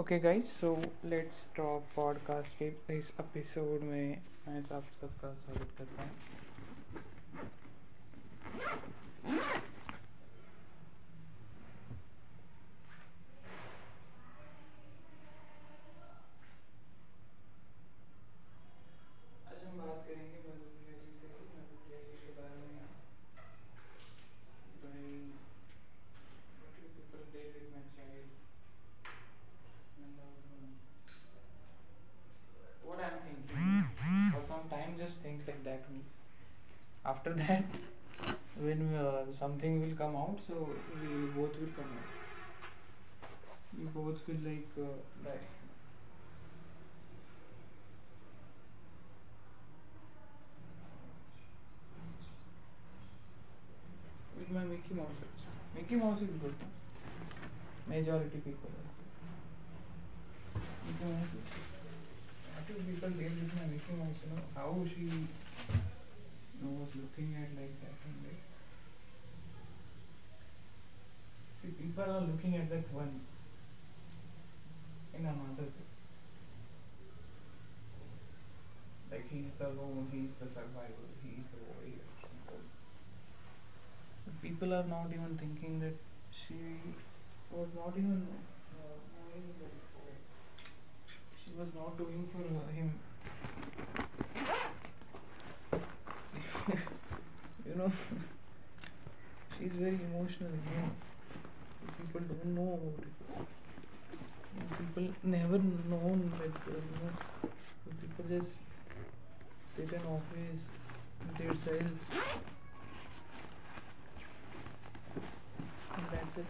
Okay guys so let's talk podcast के इस episode में मैं आप सबका स्वागत करता हूँ। Out so we both will come out both will like uh, die with my Mickey Mouse also. Mickey Mouse is good. Majority people. Mickey Mouse is good. People deal with my Mickey Mouse? You know how she was looking at like that and like. See, people are looking at that one in another way. Like he's the lone, he's the survivor, he's the warrior. People are not even thinking that she was not even uh, she was not doing for uh, him. you know, she's very emotional. You know, people don't know about it. People never know uh, you know, people just sit in office their cells. And that's it.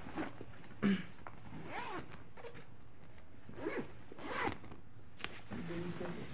Very simple.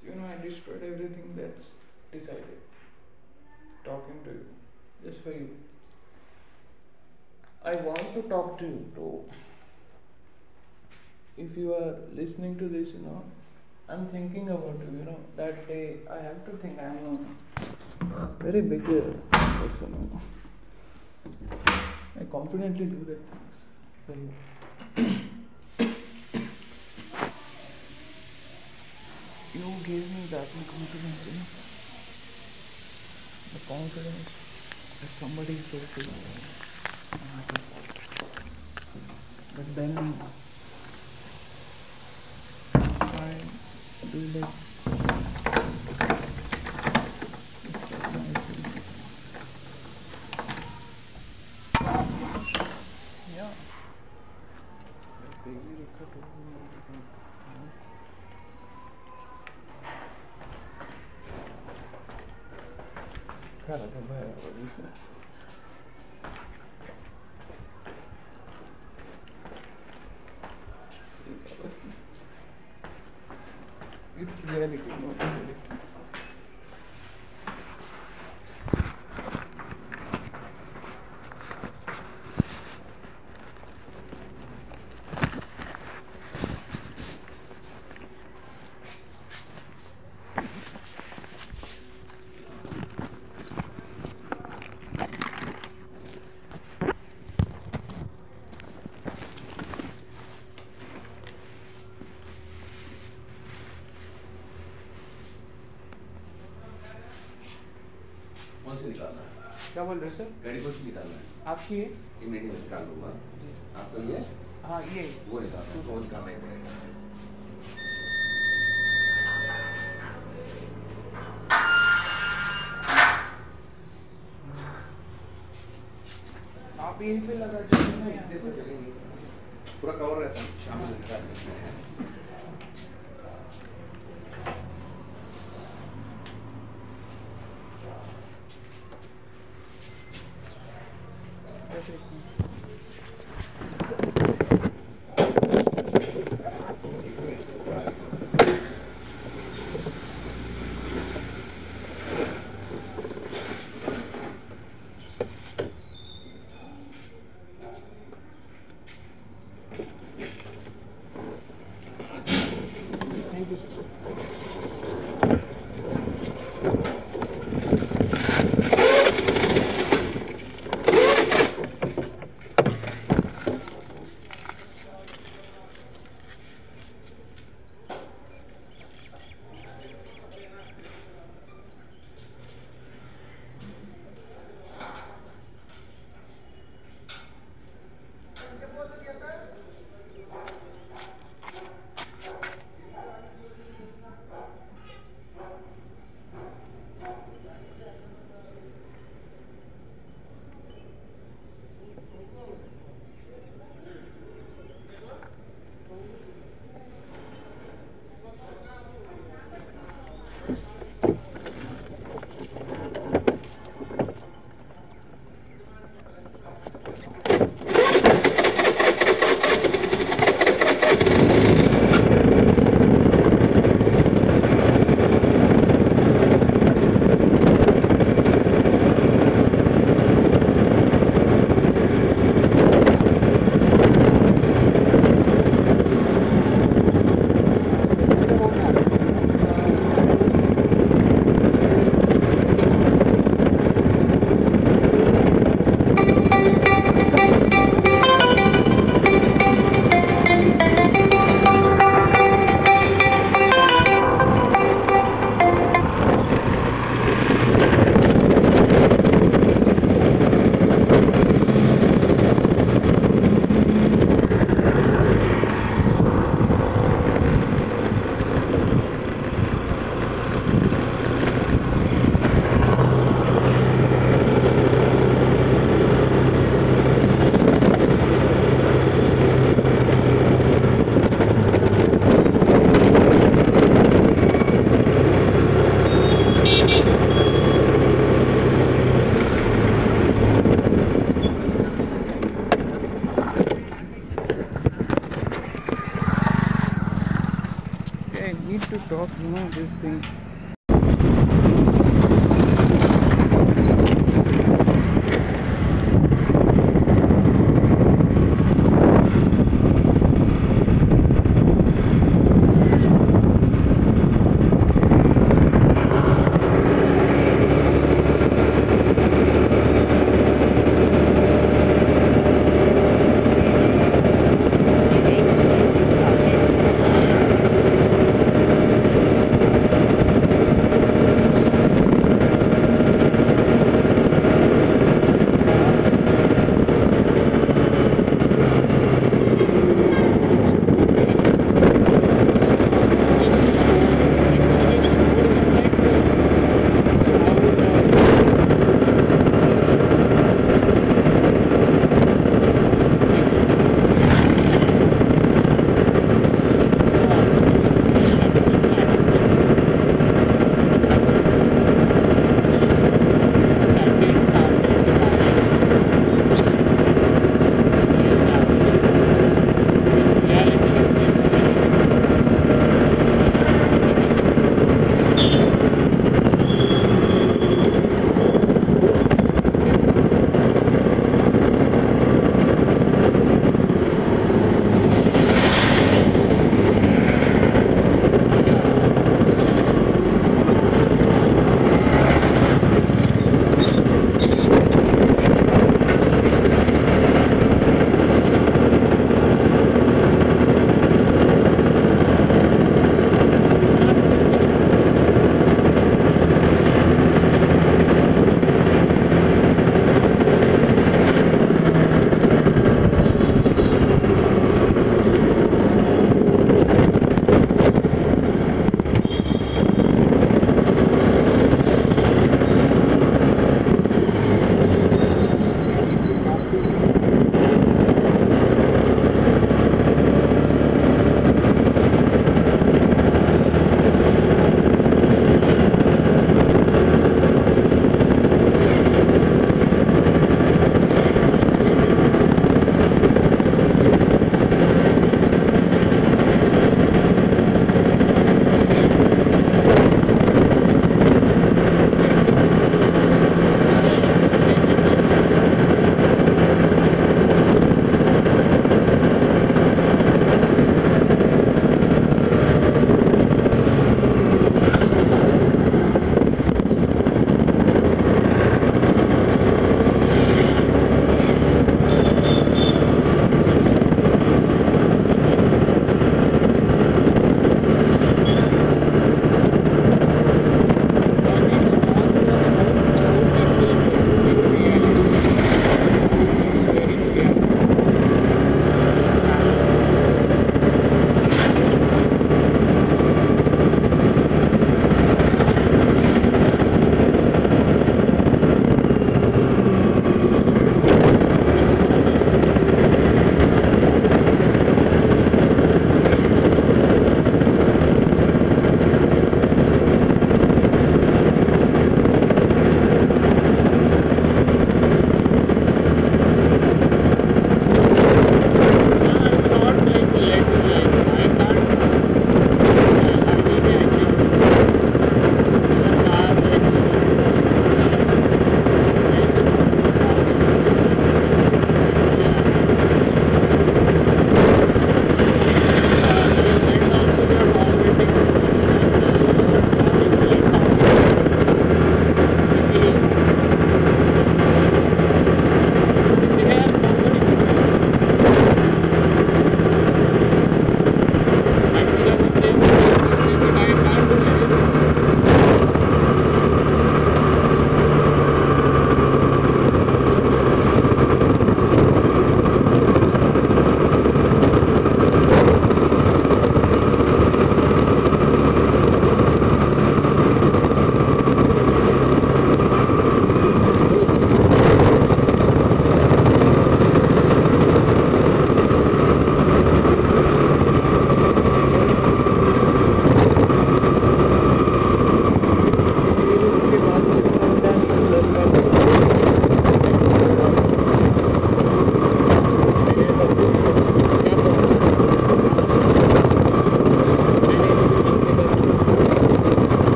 So, you know, I destroyed everything that's decided. Talking to you, just for you. I want to you. If you are listening to this, you know, I'm thinking about you, you know, that day I have to think I'm a very big uh, person. I confidently do that things you. gave me that confidence, you know. The confidence that somebody is there to But then I do क्या बोल रहे हो sir गाड़ी सी निकालना है। आपकी है ये मैं निकाल लूँगा आपका ये? हाँ ये। वो निकालना तो वो निकालना ही? पड़ेगा आप यहीं पे लगा चलेंगे। पूरा कवर रहता है। शाम को निकाल लेते हैं।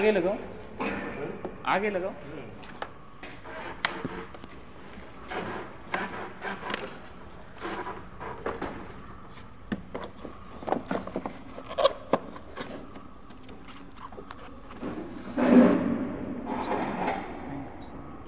आगे लगाओ। आगे लगाओ।